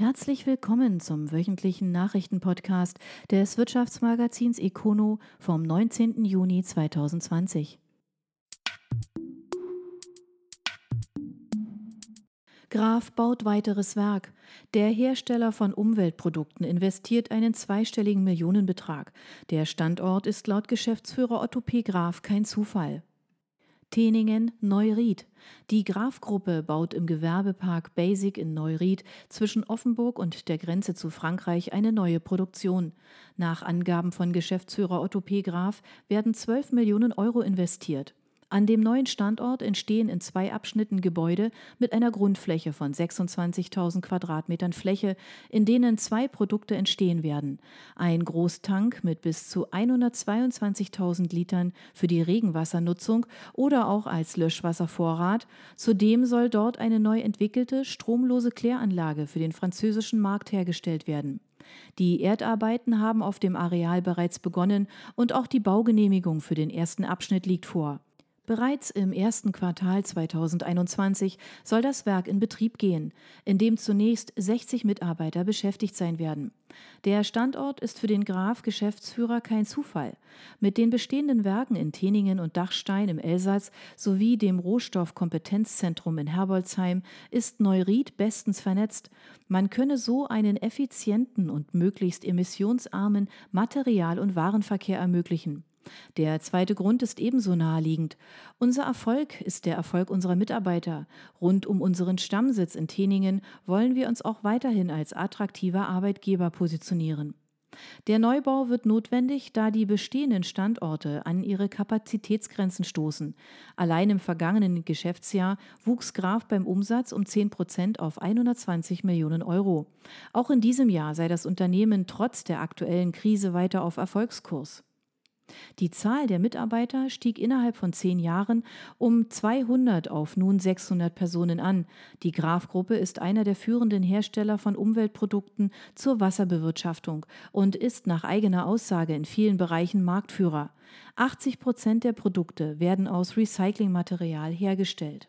Herzlich willkommen zum wöchentlichen Nachrichtenpodcast des Wirtschaftsmagazins Econo vom 19. Juni 2020. Graf baut weiteres Werk. Der Hersteller von Umweltprodukten investiert einen zweistelligen Millionenbetrag. Der Standort ist laut Geschäftsführer Otto P. Graf kein Zufall. Teningen Neuried. Die Graf-Gruppe baut im Gewerbepark Basic in Neuried zwischen Offenburg und der Grenze zu Frankreich eine neue Produktion. Nach Angaben von Geschäftsführer Otto P. Graf werden 12 Millionen Euro investiert. An dem neuen Standort entstehen in zwei Abschnitten Gebäude mit einer Grundfläche von 26.000 Quadratmetern Fläche, in denen zwei Produkte entstehen werden. Ein Großtank mit bis zu 122.000 Litern für die Regenwassernutzung oder auch als Löschwasservorrat. Zudem soll dort eine neu entwickelte stromlose Kläranlage für den französischen Markt hergestellt werden. Die Erdarbeiten haben auf dem Areal bereits begonnen und auch die Baugenehmigung für den ersten Abschnitt liegt vor. Bereits im ersten Quartal 2021 soll das Werk in Betrieb gehen, in dem zunächst 60 Mitarbeiter beschäftigt sein werden. Der Standort ist für den Graf Geschäftsführer kein Zufall. Mit den bestehenden Werken in Teningen und Dachstein im Elsass sowie dem Rohstoffkompetenzzentrum in Herbolzheim ist Neuried bestens vernetzt. Man könne so einen effizienten und möglichst emissionsarmen Material- und Warenverkehr ermöglichen. Der zweite Grund ist ebenso naheliegend. Unser Erfolg ist der Erfolg unserer Mitarbeiter. Rund um unseren Stammsitz in Teningen wollen wir uns auch weiterhin als attraktiver Arbeitgeber positionieren. Der Neubau wird notwendig, da die bestehenden Standorte an ihre Kapazitätsgrenzen stoßen. Allein im vergangenen Geschäftsjahr wuchs Graf beim Umsatz um 10 Prozent auf 120 Millionen Euro. Auch in diesem Jahr sei das Unternehmen trotz der aktuellen Krise weiter auf Erfolgskurs. Die Zahl der Mitarbeiter stieg innerhalb von zehn Jahren um 200 auf nun 600 Personen an. Die Graf-Gruppe ist einer der führenden Hersteller von Umweltprodukten zur Wasserbewirtschaftung und ist nach eigener Aussage in vielen Bereichen Marktführer. 80 Prozent der Produkte werden aus Recyclingmaterial hergestellt.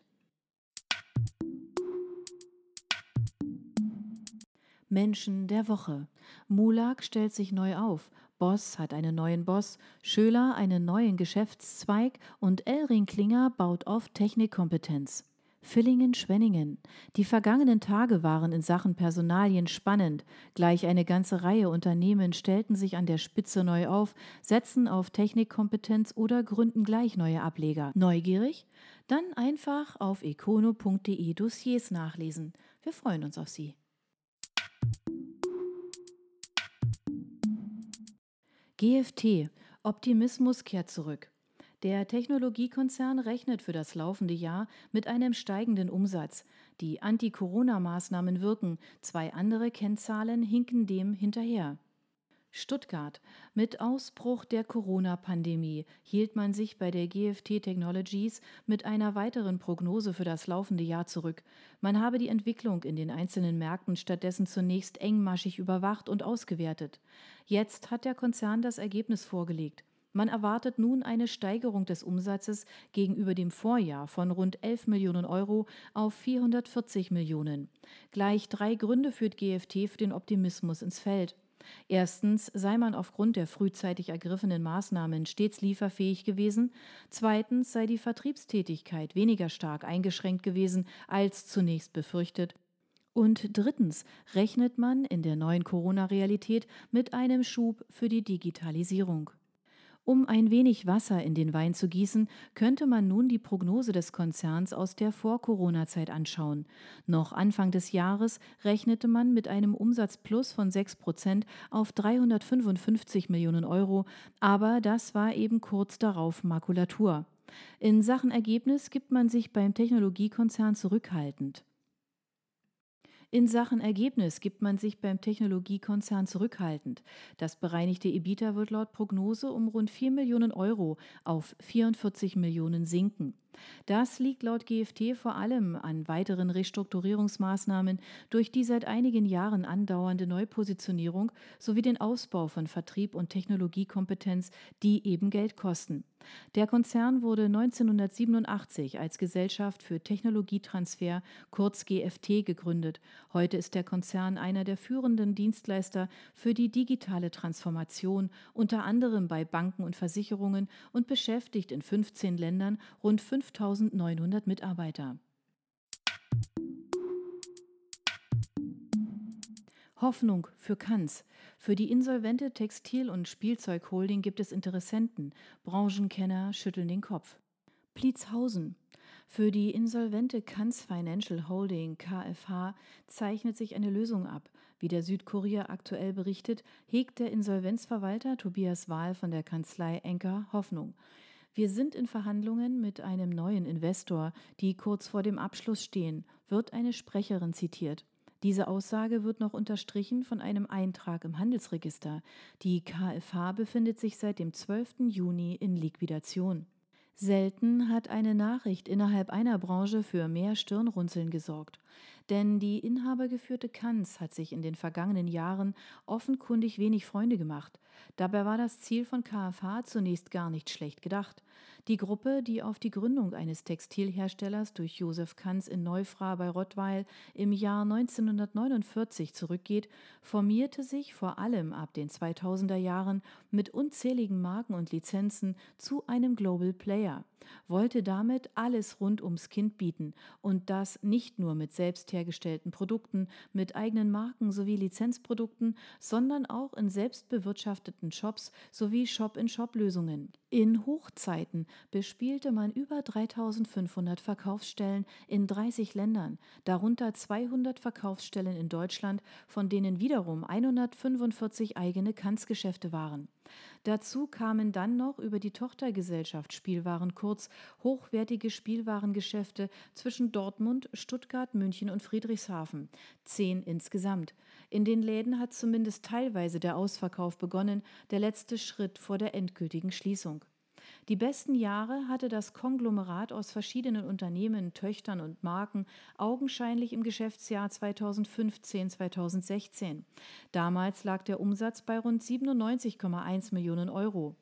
Menschen der Woche. Mulag stellt sich neu auf. Boss hat einen neuen Boss, Schöler einen neuen Geschäftszweig und Elring Klinger baut auf Technikkompetenz. Villingen-Schwenningen. Die vergangenen Tage waren in Sachen Personalien spannend. Gleich eine ganze Reihe Unternehmen stellten sich an der Spitze neu auf, setzen auf Technikkompetenz oder gründen gleich neue Ableger. Neugierig? Dann einfach auf econo.de Dossiers nachlesen. Wir freuen uns auf Sie. GFT. Optimismus kehrt zurück. Der Technologiekonzern rechnet für das laufende Jahr mit einem steigenden Umsatz. Die Anti-Corona-Maßnahmen wirken, zwei andere Kennzahlen hinken dem hinterher. Stuttgart. Mit Ausbruch der Corona-Pandemie hielt man sich bei der GFT Technologies mit einer weiteren Prognose für das laufende Jahr zurück. Man habe die Entwicklung in den einzelnen Märkten stattdessen zunächst engmaschig überwacht und ausgewertet. Jetzt hat der Konzern das Ergebnis vorgelegt. Man erwartet nun eine Steigerung des Umsatzes gegenüber dem Vorjahr von rund 11 Millionen Euro auf 440 Millionen. Gleich drei Gründe führt GFT für den Optimismus ins Feld. Erstens sei man aufgrund der frühzeitig ergriffenen Maßnahmen stets lieferfähig gewesen. Zweitens sei die Vertriebstätigkeit weniger stark eingeschränkt gewesen als zunächst befürchtet. Und drittens rechnet man in der neuen Corona-Realität mit einem Schub für die Digitalisierung. Um ein wenig Wasser in den Wein zu gießen, könnte man nun die Prognose des Konzerns aus der Vor-Corona-Zeit anschauen. Noch Anfang des Jahres rechnete man mit einem Umsatzplus von 6 Prozent auf 355 Millionen Euro, aber das war eben kurz darauf Makulatur. In Sachen Ergebnis gibt man sich beim Technologiekonzern zurückhaltend. In Sachen Ergebnis gibt man sich beim Technologiekonzern zurückhaltend. Das bereinigte EBITDA wird laut Prognose um rund 4 Millionen Euro auf 44 Millionen sinken. Das liegt laut GFT vor allem an weiteren Restrukturierungsmaßnahmen durch die seit einigen Jahren andauernde Neupositionierung sowie den Ausbau von Vertrieb und Technologiekompetenz, die eben Geld kosten. Der Konzern wurde 1987 als Gesellschaft für Technologietransfer, kurz GFT, gegründet. Heute ist der Konzern einer der führenden Dienstleister für die digitale Transformation, unter anderem bei Banken und Versicherungen und beschäftigt in 15 Ländern rund 5900 Mitarbeiter. Hoffnung für Kanz. Für die insolvente Textil- und Spielzeugholding gibt es Interessenten. Branchenkenner schütteln den Kopf. Pliezhausen. Für die insolvente Kanz Financial Holding KFH zeichnet sich eine Lösung ab. Wie der Südkurier aktuell berichtet, hegt der Insolvenzverwalter Tobias Wahl von der Kanzlei Enker Hoffnung. Wir sind in Verhandlungen mit einem neuen Investor, die kurz vor dem Abschluss stehen, wird eine Sprecherin zitiert. Diese Aussage wird noch unterstrichen von einem Eintrag im Handelsregister. Die KfH befindet sich seit dem 12. Juni in Liquidation. Selten hat eine Nachricht innerhalb einer Branche für mehr Stirnrunzeln gesorgt. Denn die inhabergeführte Kanz hat sich in den vergangenen Jahren offenkundig wenig Freunde gemacht. Dabei war das Ziel von KfH zunächst gar nicht schlecht gedacht. Die Gruppe, die auf die Gründung eines Textilherstellers durch Josef Kanz in Neufra bei Rottweil im Jahr 1949 zurückgeht, formierte sich vor allem ab den 2000er Jahren mit unzähligen Marken und Lizenzen zu einem Global Player, wollte damit alles rund ums Kind bieten und das nicht nur mit selbst hergestellten Produkten, mit eigenen Marken sowie Lizenzprodukten, sondern auch in selbstbewirtschafteten Shops sowie Shop-in-Shop-Lösungen. In Hochzeiten bespielte man über 3500 Verkaufsstellen in 30 Ländern, darunter 200 Verkaufsstellen in Deutschland, von denen wiederum 145 eigene Kanzgeschäfte waren. Dazu kamen dann noch über die Tochtergesellschaft Spielwaren kurz hochwertige Spielwarengeschäfte zwischen Dortmund, Stuttgart, München und Friedrichshafen. Zehn insgesamt. In den Läden hat zumindest teilweise der Ausverkauf begonnen, der letzte Schritt vor der endgültigen Schließung. Die besten Jahre hatte das Konglomerat aus verschiedenen Unternehmen, Töchtern und Marken augenscheinlich im Geschäftsjahr 2015-2016. Damals lag der Umsatz bei rund 97,1 Millionen Euro.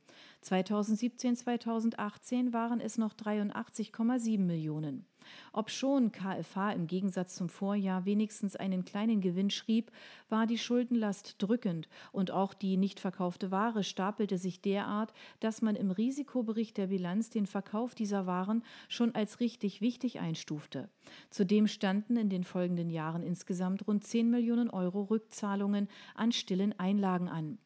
2017-2018 waren es noch 83,7 Millionen. Obschon KfH im Gegensatz zum Vorjahr wenigstens einen kleinen Gewinn schrieb, war die Schuldenlast drückend und auch die nicht verkaufte Ware stapelte sich derart, dass man im Risikobericht der Bilanz den Verkauf dieser Waren schon als richtig wichtig einstufte. Zudem standen in den folgenden Jahren insgesamt rund 10 Millionen Euro Rückzahlungen an stillen Einlagen an.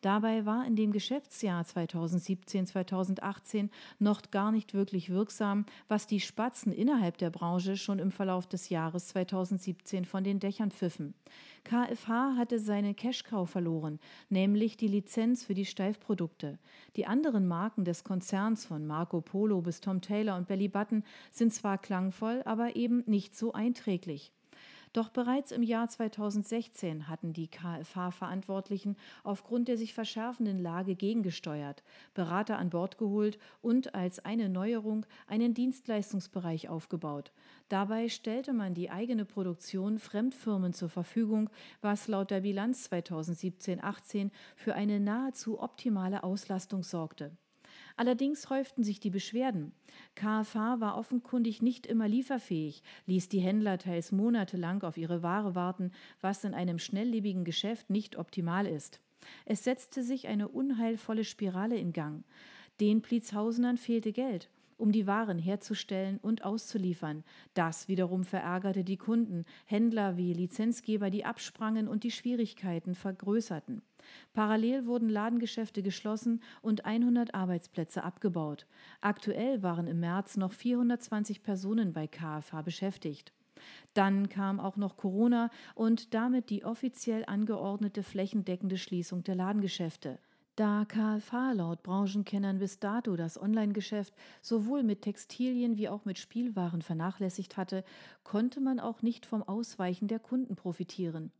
Dabei war in dem Geschäftsjahr 2017-2018 noch gar nicht wirklich wirksam, was die Spatzen innerhalb der Branche schon im Verlauf des Jahres 2017 von den Dächern pfiffen. KFH hatte seine Cash-Cow verloren, nämlich die Lizenz für die Steifprodukte. Die anderen Marken des Konzerns von Marco Polo bis Tom Taylor und Belly Button sind zwar klangvoll, aber eben nicht so einträglich. Doch bereits im Jahr 2016 hatten die KfH-Verantwortlichen aufgrund der sich verschärfenden Lage gegengesteuert, Berater an Bord geholt und als eine Neuerung einen Dienstleistungsbereich aufgebaut. Dabei stellte man die eigene Produktion Fremdfirmen zur Verfügung, was laut der Bilanz 2017-18 für eine nahezu optimale Auslastung sorgte. Allerdings häuften sich die Beschwerden. KFH war offenkundig nicht immer lieferfähig, ließ die Händler teils monatelang auf ihre Ware warten, was in einem schnelllebigen Geschäft nicht optimal ist. Es setzte sich eine unheilvolle Spirale in Gang. Den Pliezhausenern fehlte Geld um die Waren herzustellen und auszuliefern. Das wiederum verärgerte die Kunden, Händler wie Lizenzgeber, die absprangen und die Schwierigkeiten vergrößerten. Parallel wurden Ladengeschäfte geschlossen und 100 Arbeitsplätze abgebaut. Aktuell waren im März noch 420 Personen bei KFH beschäftigt. Dann kam auch noch Corona und damit die offiziell angeordnete flächendeckende Schließung der Ladengeschäfte. Da KFH laut Branchenkennern bis dato das Online-Geschäft sowohl mit Textilien wie auch mit Spielwaren vernachlässigt hatte, konnte man auch nicht vom Ausweichen der Kunden profitieren.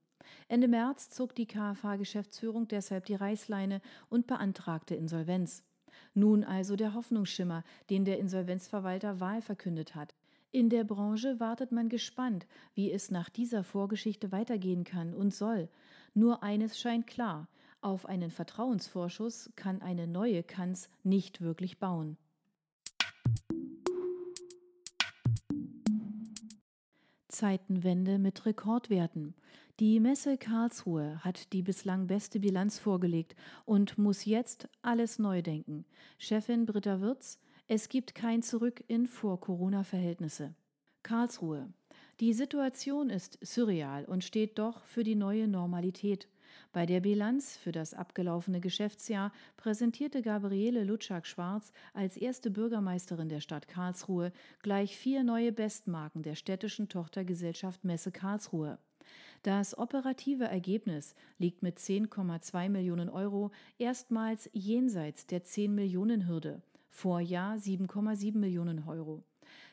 Ende März zog die KFH-Geschäftsführung deshalb die Reißleine und beantragte Insolvenz. Nun also der Hoffnungsschimmer, den der Insolvenzverwalter Wahl verkündet hat. In der Branche wartet man gespannt, wie es nach dieser Vorgeschichte weitergehen kann und soll. Nur eines scheint klar, auf einen Vertrauensvorschuss kann eine neue Kanz nicht wirklich bauen. Zeitenwende mit Rekordwerten. Die Messe Karlsruhe hat die bislang beste Bilanz vorgelegt und muss jetzt alles neu denken. Chefin Britta Wirz, es gibt kein Zurück in Vor-Corona-Verhältnisse. Karlsruhe. Die Situation ist surreal und steht doch für die neue Normalität. Bei der Bilanz für das abgelaufene Geschäftsjahr präsentierte Gabriele Lutschak-Schwarz als erste Bürgermeisterin der Stadt Karlsruhe gleich vier neue Bestmarken der städtischen Tochtergesellschaft Messe Karlsruhe. Das operative Ergebnis liegt mit 10,2 Millionen Euro erstmals jenseits der 10 Millionen Hürde. Vorjahr 7,7 Millionen Euro.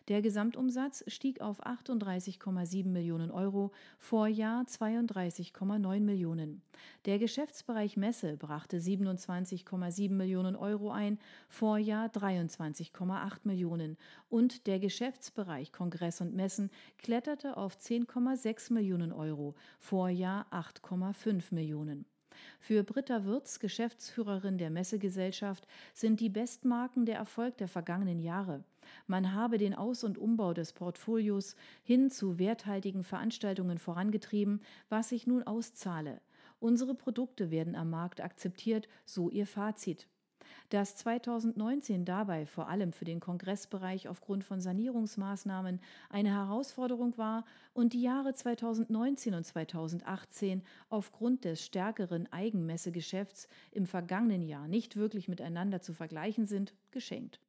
Der Gesamtumsatz stieg auf 38,7 Millionen Euro, Vorjahr 32,9 Millionen. Der Geschäftsbereich Messe brachte 27,7 Millionen Euro ein, Vorjahr 23,8 Millionen. Und der Geschäftsbereich Kongress und Messen kletterte auf 10,6 Millionen Euro, Vorjahr 8,5 Millionen. Für Britta Würz, Geschäftsführerin der Messegesellschaft, sind die Bestmarken der Erfolg der vergangenen Jahre. Man habe den Aus- und Umbau des Portfolios hin zu werthaltigen Veranstaltungen vorangetrieben, was sich nun auszahle. Unsere Produkte werden am Markt akzeptiert, so ihr Fazit. Dass 2019 dabei vor allem für den Kongressbereich aufgrund von Sanierungsmaßnahmen eine Herausforderung war und die Jahre 2019 und 2018 aufgrund des stärkeren Eigenmessegeschäfts im vergangenen Jahr nicht wirklich miteinander zu vergleichen sind, geschenkt.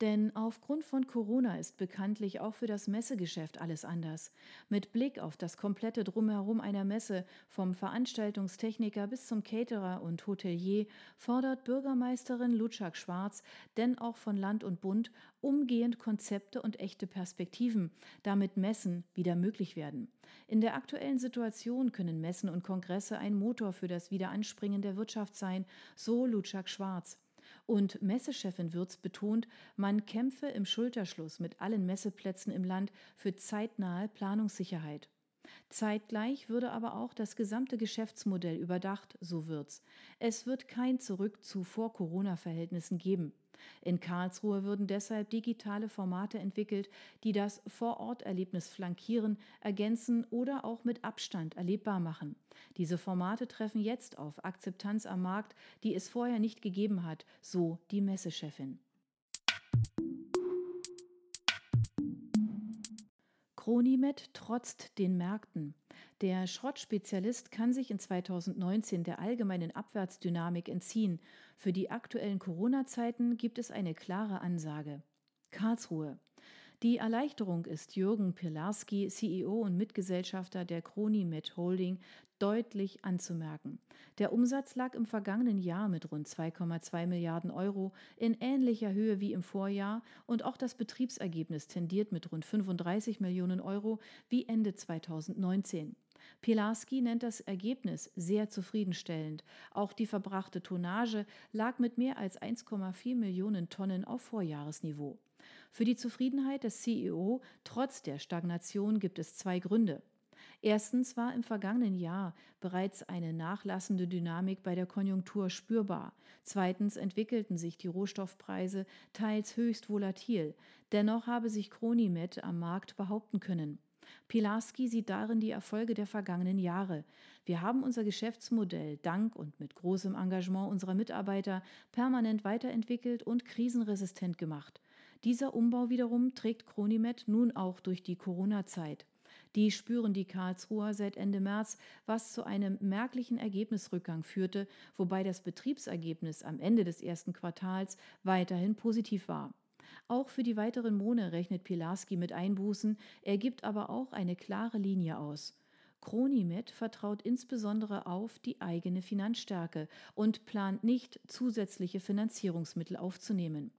Denn aufgrund von Corona ist bekanntlich auch für das Messegeschäft alles anders. Mit Blick auf das komplette Drumherum einer Messe, vom Veranstaltungstechniker bis zum Caterer und Hotelier, fordert Bürgermeisterin Lutschak Schwarz denn auch von Land und Bund umgehend Konzepte und echte Perspektiven, damit Messen wieder möglich werden. In der aktuellen Situation können Messen und Kongresse ein Motor für das Wiederanspringen der Wirtschaft sein, so Lutschak Schwarz. Und Messechefin Würz betont, man kämpfe im Schulterschluss mit allen Messeplätzen im Land für zeitnahe Planungssicherheit. Zeitgleich würde aber auch das gesamte Geschäftsmodell überdacht, so Würz. Es wird kein Zurück zu Vor-Corona-Verhältnissen geben. In Karlsruhe würden deshalb digitale Formate entwickelt, die das Vororterlebnis flankieren, ergänzen oder auch mit Abstand erlebbar machen. Diese Formate treffen jetzt auf Akzeptanz am Markt, die es vorher nicht gegeben hat, so die Messechefin. Cronimet trotzt den Märkten. Der Schrottspezialist kann sich in 2019 der allgemeinen Abwärtsdynamik entziehen. Für die aktuellen Corona-Zeiten gibt es eine klare Ansage. Karlsruhe. Die Erleichterung ist Jürgen Pilarski, CEO und Mitgesellschafter der Cronimet Holding, deutlich anzumerken. Der Umsatz lag im vergangenen Jahr mit rund 2,2 Milliarden Euro in ähnlicher Höhe wie im Vorjahr und auch das Betriebsergebnis tendiert mit rund 35 Millionen Euro wie Ende 2019. Pilarski nennt das Ergebnis sehr zufriedenstellend. Auch die verbrachte Tonnage lag mit mehr als 1,4 Millionen Tonnen auf Vorjahresniveau. Für die Zufriedenheit des CEO trotz der Stagnation gibt es zwei Gründe. Erstens war im vergangenen Jahr bereits eine nachlassende Dynamik bei der Konjunktur spürbar. Zweitens entwickelten sich die Rohstoffpreise teils höchst volatil. Dennoch habe sich Cronimet am Markt behaupten können. Pilarski sieht darin die Erfolge der vergangenen Jahre. Wir haben unser Geschäftsmodell dank und mit großem Engagement unserer Mitarbeiter permanent weiterentwickelt und krisenresistent gemacht. Dieser Umbau wiederum trägt Cronimet nun auch durch die Corona-Zeit. Die spüren die Karlsruher seit Ende März, was zu einem merklichen Ergebnisrückgang führte, wobei das Betriebsergebnis am Ende des ersten Quartals weiterhin positiv war. Auch für die weiteren Monate rechnet Pilarski mit Einbußen, er gibt aber auch eine klare Linie aus. Cronimet vertraut insbesondere auf die eigene Finanzstärke und plant nicht, zusätzliche Finanzierungsmittel aufzunehmen.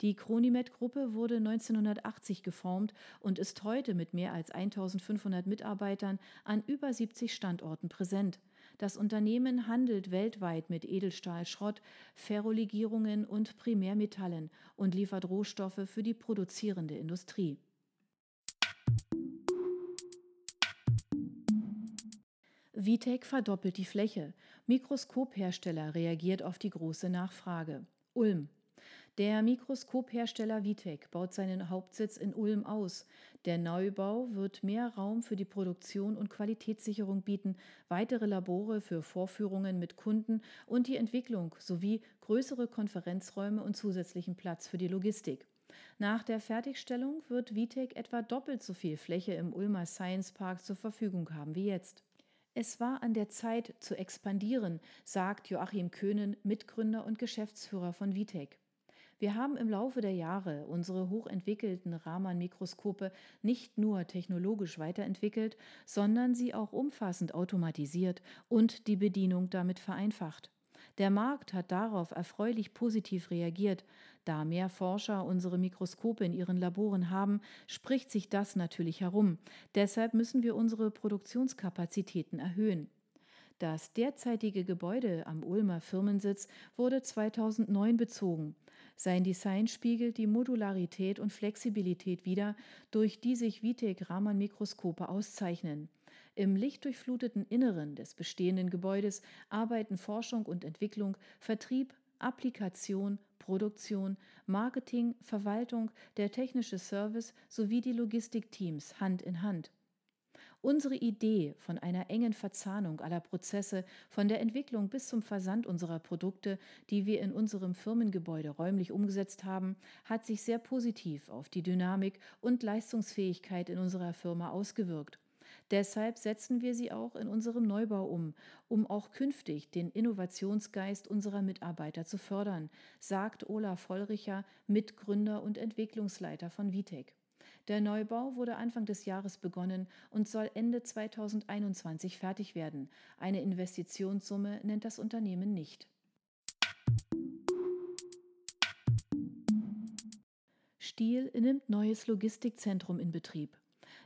Die Cronimet-Gruppe wurde 1980 geformt und ist heute mit mehr als 1500 Mitarbeitern an über 70 Standorten präsent. Das Unternehmen handelt weltweit mit Edelstahlschrott, Ferrolegierungen und Primärmetallen und liefert Rohstoffe für die produzierende Industrie. Vitec verdoppelt die Fläche. Mikroskophersteller reagiert auf die große Nachfrage. Ulm. Der Mikroskophersteller Vitec baut seinen Hauptsitz in Ulm aus. Der Neubau wird mehr Raum für die Produktion und Qualitätssicherung bieten, weitere Labore für Vorführungen mit Kunden und die Entwicklung sowie größere Konferenzräume und zusätzlichen Platz für die Logistik. Nach der Fertigstellung wird Vitec etwa doppelt so viel Fläche im Ulmer Science Park zur Verfügung haben wie jetzt. Es war an der Zeit zu expandieren, sagt Joachim Köhnen, Mitgründer und Geschäftsführer von Vitec. Wir haben im Laufe der Jahre unsere hochentwickelten Raman-Mikroskope nicht nur technologisch weiterentwickelt, sondern sie auch umfassend automatisiert und die Bedienung damit vereinfacht. Der Markt hat darauf erfreulich positiv reagiert. Da mehr Forscher unsere Mikroskope in ihren Laboren haben, spricht sich das natürlich herum. Deshalb müssen wir unsere Produktionskapazitäten erhöhen. Das derzeitige Gebäude am Ulmer Firmensitz wurde 2009 bezogen. Sein Design spiegelt die Modularität und Flexibilität wider, durch die sich Vitek-Raman-Mikroskope auszeichnen. Im lichtdurchfluteten Inneren des bestehenden Gebäudes arbeiten Forschung und Entwicklung, Vertrieb, Applikation, Produktion, Marketing, Verwaltung, der technische Service sowie die Logistikteams Hand in Hand. Unsere Idee von einer engen Verzahnung aller Prozesse, von der Entwicklung bis zum Versand unserer Produkte, die wir in unserem Firmengebäude räumlich umgesetzt haben, hat sich sehr positiv auf die Dynamik und Leistungsfähigkeit in unserer Firma ausgewirkt. Deshalb setzen wir sie auch in unserem Neubau um, um auch künftig den Innovationsgeist unserer Mitarbeiter zu fördern, sagt Olaf Vollricher, Mitgründer und Entwicklungsleiter von Vitec. Der Neubau wurde Anfang des Jahres begonnen und soll Ende 2021 fertig werden. Eine Investitionssumme nennt das Unternehmen nicht. Stiel nimmt neues Logistikzentrum in Betrieb.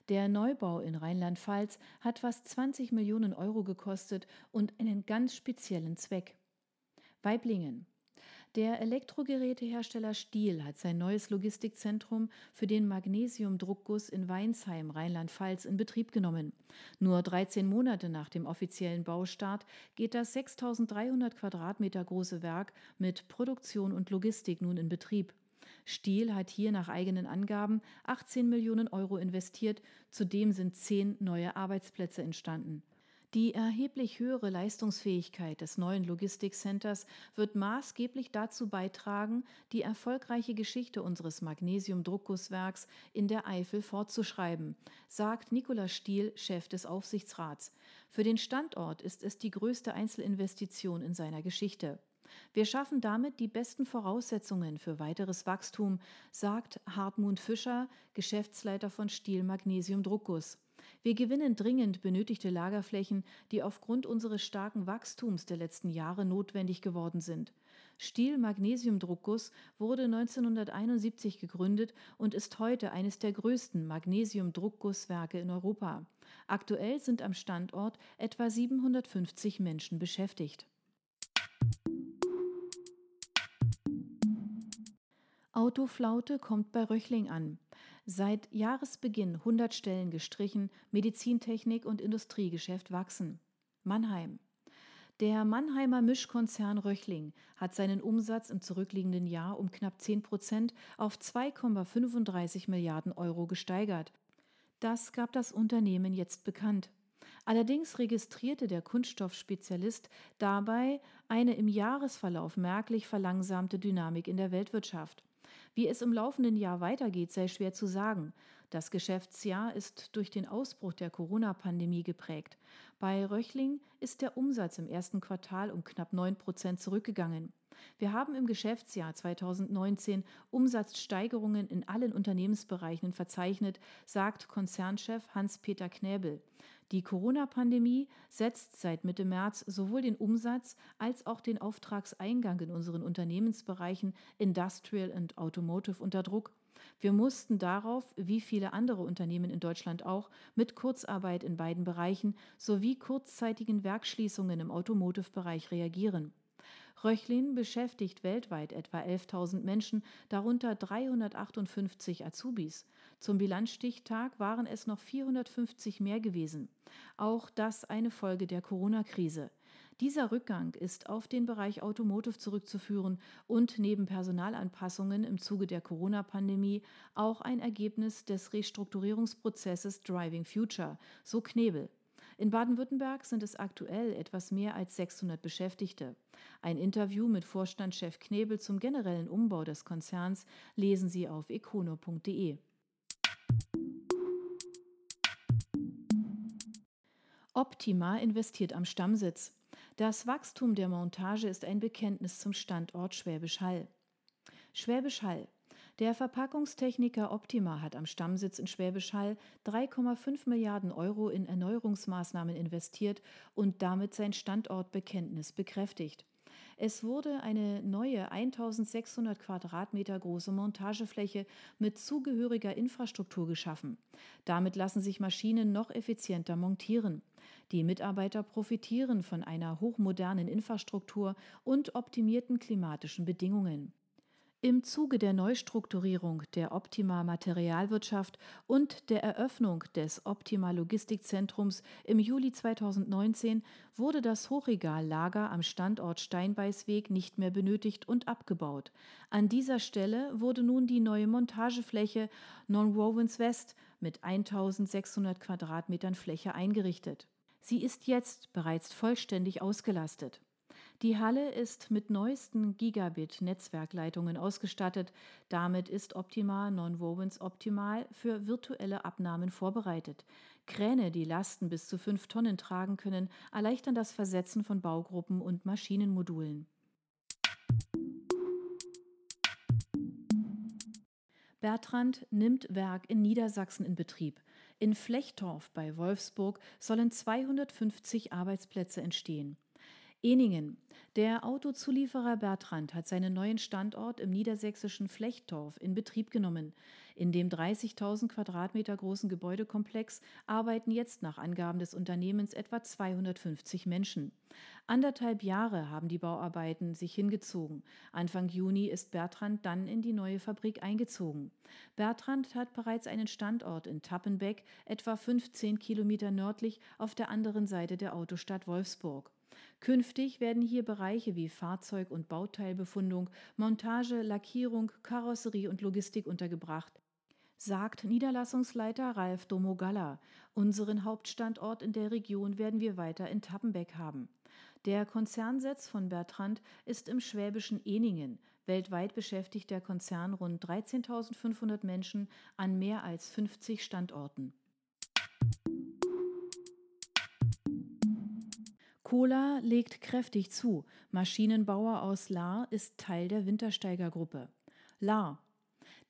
Der Neubau in Rheinland-Pfalz hat fast 20 Millionen Euro gekostet und einen ganz speziellen Zweck. Weiblingen. Der Elektrogerätehersteller Stiel hat sein neues Logistikzentrum für den Magnesiumdruckguss in Weinsheim, Rheinland-Pfalz, in Betrieb genommen. Nur 13 Monate nach dem offiziellen Baustart geht das 6300 Quadratmeter große Werk mit Produktion und Logistik nun in Betrieb. Stiel hat hier nach eigenen Angaben 18 Millionen Euro investiert, zudem sind zehn neue Arbeitsplätze entstanden. Die erheblich höhere Leistungsfähigkeit des neuen Logistikcenters wird maßgeblich dazu beitragen, die erfolgreiche Geschichte unseres Magnesium-Druckgusswerks in der Eifel fortzuschreiben, sagt Nikolaus Stiel, Chef des Aufsichtsrats. Für den Standort ist es die größte Einzelinvestition in seiner Geschichte. Wir schaffen damit die besten Voraussetzungen für weiteres Wachstum, sagt Hartmut Fischer, Geschäftsleiter von Stiel Magnesium Druckguss. Wir gewinnen dringend benötigte Lagerflächen, die aufgrund unseres starken Wachstums der letzten Jahre notwendig geworden sind. Stiel Magnesiumdruckguss wurde 1971 gegründet und ist heute eines der größten Magnesiumdruckgusswerke in Europa. Aktuell sind am Standort etwa 750 Menschen beschäftigt. Autoflaute kommt bei Röchling an. Seit Jahresbeginn 100 Stellen gestrichen, Medizintechnik und Industriegeschäft wachsen. Mannheim. Der Mannheimer Mischkonzern Röchling hat seinen Umsatz im zurückliegenden Jahr um knapp 10 Prozent auf 2,35 Milliarden Euro gesteigert. Das gab das Unternehmen jetzt bekannt. Allerdings registrierte der Kunststoffspezialist dabei eine im Jahresverlauf merklich verlangsamte Dynamik in der Weltwirtschaft. Wie es im laufenden Jahr weitergeht, sei schwer zu sagen. Das Geschäftsjahr ist durch den Ausbruch der Corona-Pandemie geprägt. Bei Röchling ist der Umsatz im ersten Quartal um knapp 9 Prozent zurückgegangen. Wir haben im Geschäftsjahr 2019 Umsatzsteigerungen in allen Unternehmensbereichen verzeichnet, sagt Konzernchef Hans-Peter Knäbel. Die Corona-Pandemie setzt seit Mitte März sowohl den Umsatz als auch den Auftragseingang in unseren Unternehmensbereichen Industrial und Automotive unter Druck. Wir mussten darauf, wie viele andere Unternehmen in Deutschland auch, mit Kurzarbeit in beiden Bereichen sowie kurzzeitigen Werkschließungen im Automotive-Bereich reagieren. Röchlin beschäftigt weltweit etwa 11.000 Menschen, darunter 358 Azubis. Zum Bilanzstichtag waren es noch 450 mehr gewesen. Auch das eine Folge der Corona-Krise. Dieser Rückgang ist auf den Bereich Automotive zurückzuführen und neben Personalanpassungen im Zuge der Corona-Pandemie auch ein Ergebnis des Restrukturierungsprozesses Driving Future, so Knebel. In Baden-Württemberg sind es aktuell etwas mehr als 600 Beschäftigte. Ein Interview mit Vorstandschef Knebel zum generellen Umbau des Konzerns lesen Sie auf econo.de. Optima investiert am Stammsitz. Das Wachstum der Montage ist ein Bekenntnis zum Standort Schwäbisch Hall. Schwäbisch Hall. Der Verpackungstechniker Optima hat am Stammsitz in Schwäbisch Hall 3,5 Milliarden Euro in Erneuerungsmaßnahmen investiert und damit sein Standortbekenntnis bekräftigt. Es wurde eine neue 1600 Quadratmeter große Montagefläche mit zugehöriger Infrastruktur geschaffen. Damit lassen sich Maschinen noch effizienter montieren. Die Mitarbeiter profitieren von einer hochmodernen Infrastruktur und optimierten klimatischen Bedingungen. Im Zuge der Neustrukturierung der Optima Materialwirtschaft und der Eröffnung des Optima Logistikzentrums im Juli 2019 wurde das Hochregallager am Standort Steinbeißweg nicht mehr benötigt und abgebaut. An dieser Stelle wurde nun die neue Montagefläche Nonwovens West mit 1600 Quadratmetern Fläche eingerichtet. Sie ist jetzt bereits vollständig ausgelastet. Die Halle ist mit neuesten Gigabit-Netzwerkleitungen ausgestattet. Damit ist Optima Nonwovens optimal für virtuelle Abnahmen vorbereitet. Kräne, die Lasten bis zu fünf Tonnen tragen können, erleichtern das Versetzen von Baugruppen und Maschinenmodulen. Bertrand nimmt Werk in Niedersachsen in Betrieb. In Flechtorf bei Wolfsburg sollen 250 Arbeitsplätze entstehen. Eningen. Der Autozulieferer Bertrand hat seinen neuen Standort im niedersächsischen Flechtorf in Betrieb genommen. In dem 30.000 Quadratmeter großen Gebäudekomplex arbeiten jetzt nach Angaben des Unternehmens etwa 250 Menschen. Anderthalb Jahre haben die Bauarbeiten sich hingezogen. Anfang Juni ist Bertrand dann in die neue Fabrik eingezogen. Bertrand hat bereits einen Standort in Tappenbeck, etwa 15 Kilometer nördlich auf der anderen Seite der Autostadt Wolfsburg. Künftig werden hier Bereiche wie Fahrzeug- und Bauteilbefundung, Montage, Lackierung, Karosserie und Logistik untergebracht sagt Niederlassungsleiter Ralf Domogalla. Unseren Hauptstandort in der Region werden wir weiter in Tappenbeck haben. Der Konzernsitz von Bertrand ist im schwäbischen Eningen. Weltweit beschäftigt der Konzern rund 13.500 Menschen an mehr als 50 Standorten. Kohler legt kräftig zu. Maschinenbauer aus Lahr ist Teil der Wintersteiger-Gruppe. Lahr.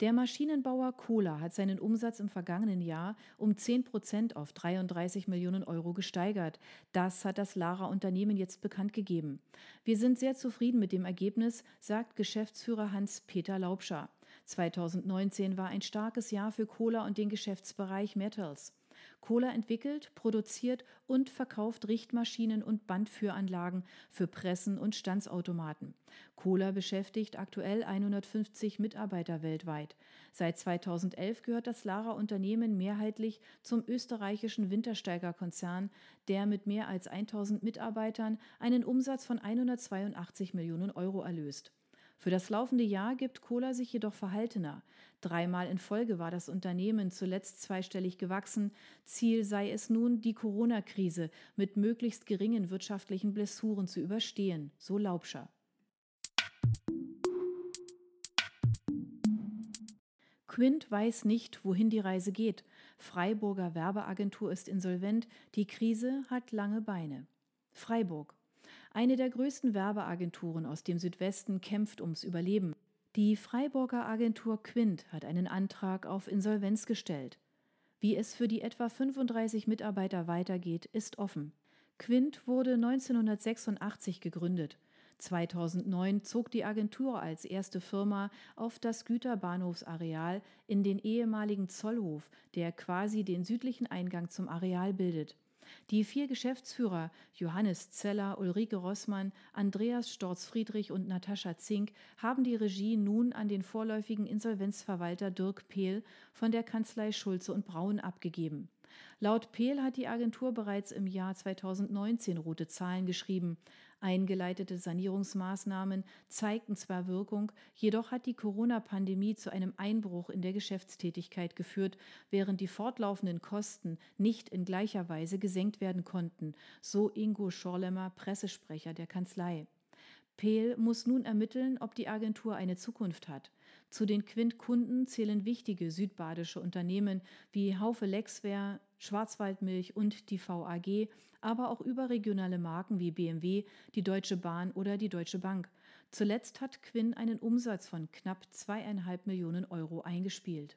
Der Maschinenbauer Kohler hat seinen Umsatz im vergangenen Jahr um 10 Prozent auf 33 Millionen Euro gesteigert. Das hat das Lara Unternehmen jetzt bekannt gegeben. Wir sind sehr zufrieden mit dem Ergebnis, sagt Geschäftsführer Hans-Peter Laubscher. 2019 war ein starkes Jahr für Kohler und den Geschäftsbereich Metals. Kohler entwickelt, produziert und verkauft Richtmaschinen und Bandführanlagen für Pressen und Stanzautomaten. Kohler beschäftigt aktuell 150 Mitarbeiter weltweit. Seit 2011 gehört das Lara Unternehmen mehrheitlich zum österreichischen Wintersteiger Konzern, der mit mehr als 1000 Mitarbeitern einen Umsatz von 182 Millionen Euro erlöst. Für das laufende Jahr gibt Kohler sich jedoch verhaltener. Dreimal in Folge war das Unternehmen zuletzt zweistellig gewachsen. Ziel sei es nun, die Corona-Krise mit möglichst geringen wirtschaftlichen Blessuren zu überstehen, so Laubscher. Quint weiß nicht, wohin die Reise geht. Freiburger Werbeagentur ist insolvent. Die Krise hat lange Beine. Freiburg. Eine der größten Werbeagenturen aus dem Südwesten kämpft ums Überleben. Die Freiburger Agentur Quint hat einen Antrag auf Insolvenz gestellt. Wie es für die etwa 35 Mitarbeiter weitergeht, ist offen. Quint wurde 1986 gegründet. 2009 zog die Agentur als erste Firma auf das Güterbahnhofsareal in den ehemaligen Zollhof, der quasi den südlichen Eingang zum Areal bildet. Die vier Geschäftsführer Johannes Zeller, Ulrike Rossmann, Andreas Storz-Friedrich und Natascha Zink haben die Regie nun an den vorläufigen Insolvenzverwalter Dirk Pehl von der Kanzlei Schulze und Braun abgegeben. Laut Pehl hat die Agentur bereits im Jahr 2019 rote Zahlen geschrieben. Eingeleitete Sanierungsmaßnahmen zeigten zwar Wirkung, jedoch hat die Corona-Pandemie zu einem Einbruch in der Geschäftstätigkeit geführt, während die fortlaufenden Kosten nicht in gleicher Weise gesenkt werden konnten, so Ingo Schorlemmer, Pressesprecher der Kanzlei. Pehl muss nun ermitteln, ob die Agentur eine Zukunft hat. Zu den Quint-Kunden zählen wichtige südbadische Unternehmen wie Haufe Lexware, Schwarzwaldmilch und die VAG, aber auch überregionale Marken wie BMW, die Deutsche Bahn oder die Deutsche Bank. Zuletzt hat Quinn einen Umsatz von knapp zweieinhalb Millionen Euro eingespielt.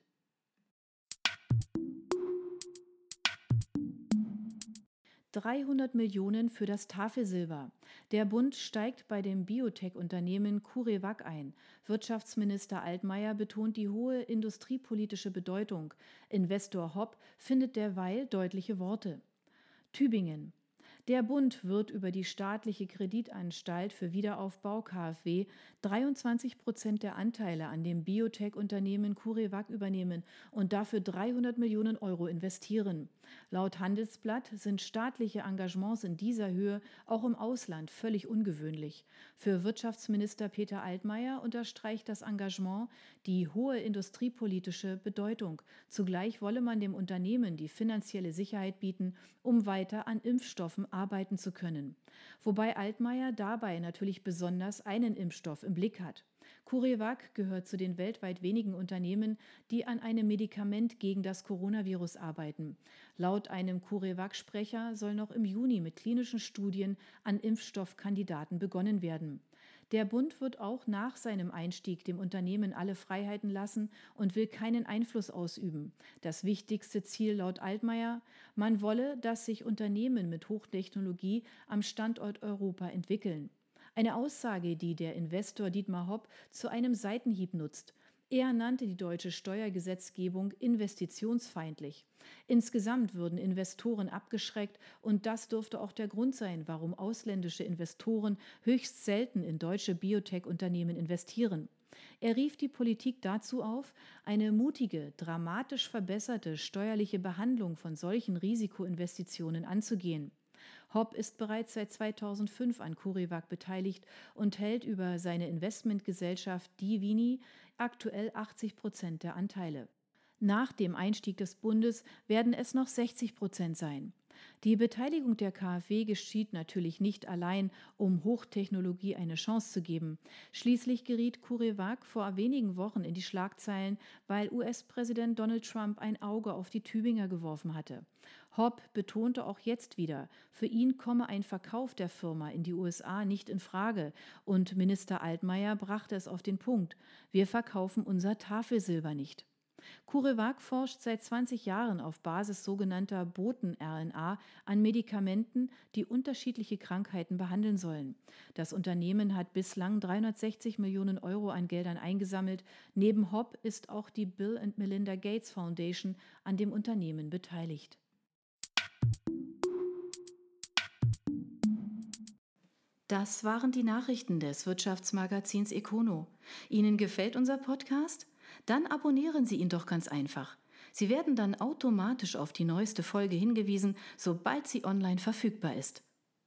300 Millionen für das Tafelsilber. Der Bund steigt bei dem Biotech-Unternehmen CureVac ein. Wirtschaftsminister Altmaier betont die hohe industriepolitische Bedeutung. Investor Hopp findet derweil deutliche Worte. Tübingen. Der Bund wird über die staatliche Kreditanstalt für Wiederaufbau KfW 23 Prozent der Anteile an dem Biotech-Unternehmen CureVac übernehmen und dafür 300 Millionen Euro investieren. Laut Handelsblatt sind staatliche Engagements in dieser Höhe auch im Ausland völlig ungewöhnlich. Für Wirtschaftsminister Peter Altmaier unterstreicht das Engagement die hohe industriepolitische Bedeutung. Zugleich wolle man dem Unternehmen die finanzielle Sicherheit bieten, um weiter an Impfstoffen arbeiten zu können. Wobei Altmaier dabei natürlich besonders einen Impfstoff im Blick hat. CureVac gehört zu den weltweit wenigen Unternehmen, die an einem Medikament gegen das Coronavirus arbeiten. Laut einem CureVac-Sprecher soll noch im Juni mit klinischen Studien an Impfstoffkandidaten begonnen werden. Der Bund wird auch nach seinem Einstieg dem Unternehmen alle Freiheiten lassen und will keinen Einfluss ausüben. Das wichtigste Ziel laut Altmaier, man wolle, dass sich Unternehmen mit Hochtechnologie am Standort Europa entwickeln. Eine Aussage, die der Investor Dietmar Hopp zu einem Seitenhieb nutzt. Er nannte die deutsche Steuergesetzgebung investitionsfeindlich. Insgesamt würden Investoren abgeschreckt und das dürfte auch der Grund sein, warum ausländische Investoren höchst selten in deutsche Biotech-Unternehmen investieren. Er rief die Politik dazu auf, eine mutige, dramatisch verbesserte steuerliche Behandlung von solchen Risikoinvestitionen anzugehen. Hopp ist bereits seit 2005 an CureVac beteiligt und hält über seine Investmentgesellschaft Divini aktuell 80 Prozent der Anteile. Nach dem Einstieg des Bundes werden es noch 60 Prozent sein. Die Beteiligung der KfW geschieht natürlich nicht allein, um Hochtechnologie eine Chance zu geben. Schließlich geriet CureVac vor wenigen Wochen in die Schlagzeilen, weil US-Präsident Donald Trump ein Auge auf die Tübinger geworfen hatte. Hopp betonte auch jetzt wieder, für ihn komme ein Verkauf der Firma in die USA nicht in Frage und Minister Altmaier brachte es auf den Punkt, wir verkaufen unser Tafelsilber nicht. CureVac forscht seit 20 Jahren auf Basis sogenannter Boten-RNA an Medikamenten, die unterschiedliche Krankheiten behandeln sollen. Das Unternehmen hat bislang 360 Millionen Euro an Geldern eingesammelt. Neben Hopp ist auch die Bill and Melinda Gates Foundation an dem Unternehmen beteiligt. Das waren die Nachrichten des Wirtschaftsmagazins Econo. Ihnen gefällt unser Podcast? Dann abonnieren Sie ihn doch ganz einfach. Sie werden dann automatisch auf die neueste Folge hingewiesen, sobald sie online verfügbar ist.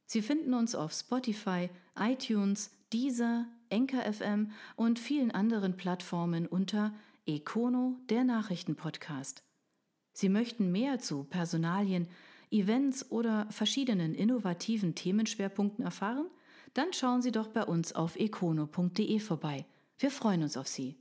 Sie finden uns auf Spotify, iTunes, Deezer, Enker FM und vielen anderen Plattformen unter Econo, der Nachrichtenpodcast. Sie möchten mehr zu Personalien, Events oder verschiedenen innovativen Themenschwerpunkten erfahren? Dann schauen Sie doch bei uns auf econo.de vorbei. Wir freuen uns auf Sie.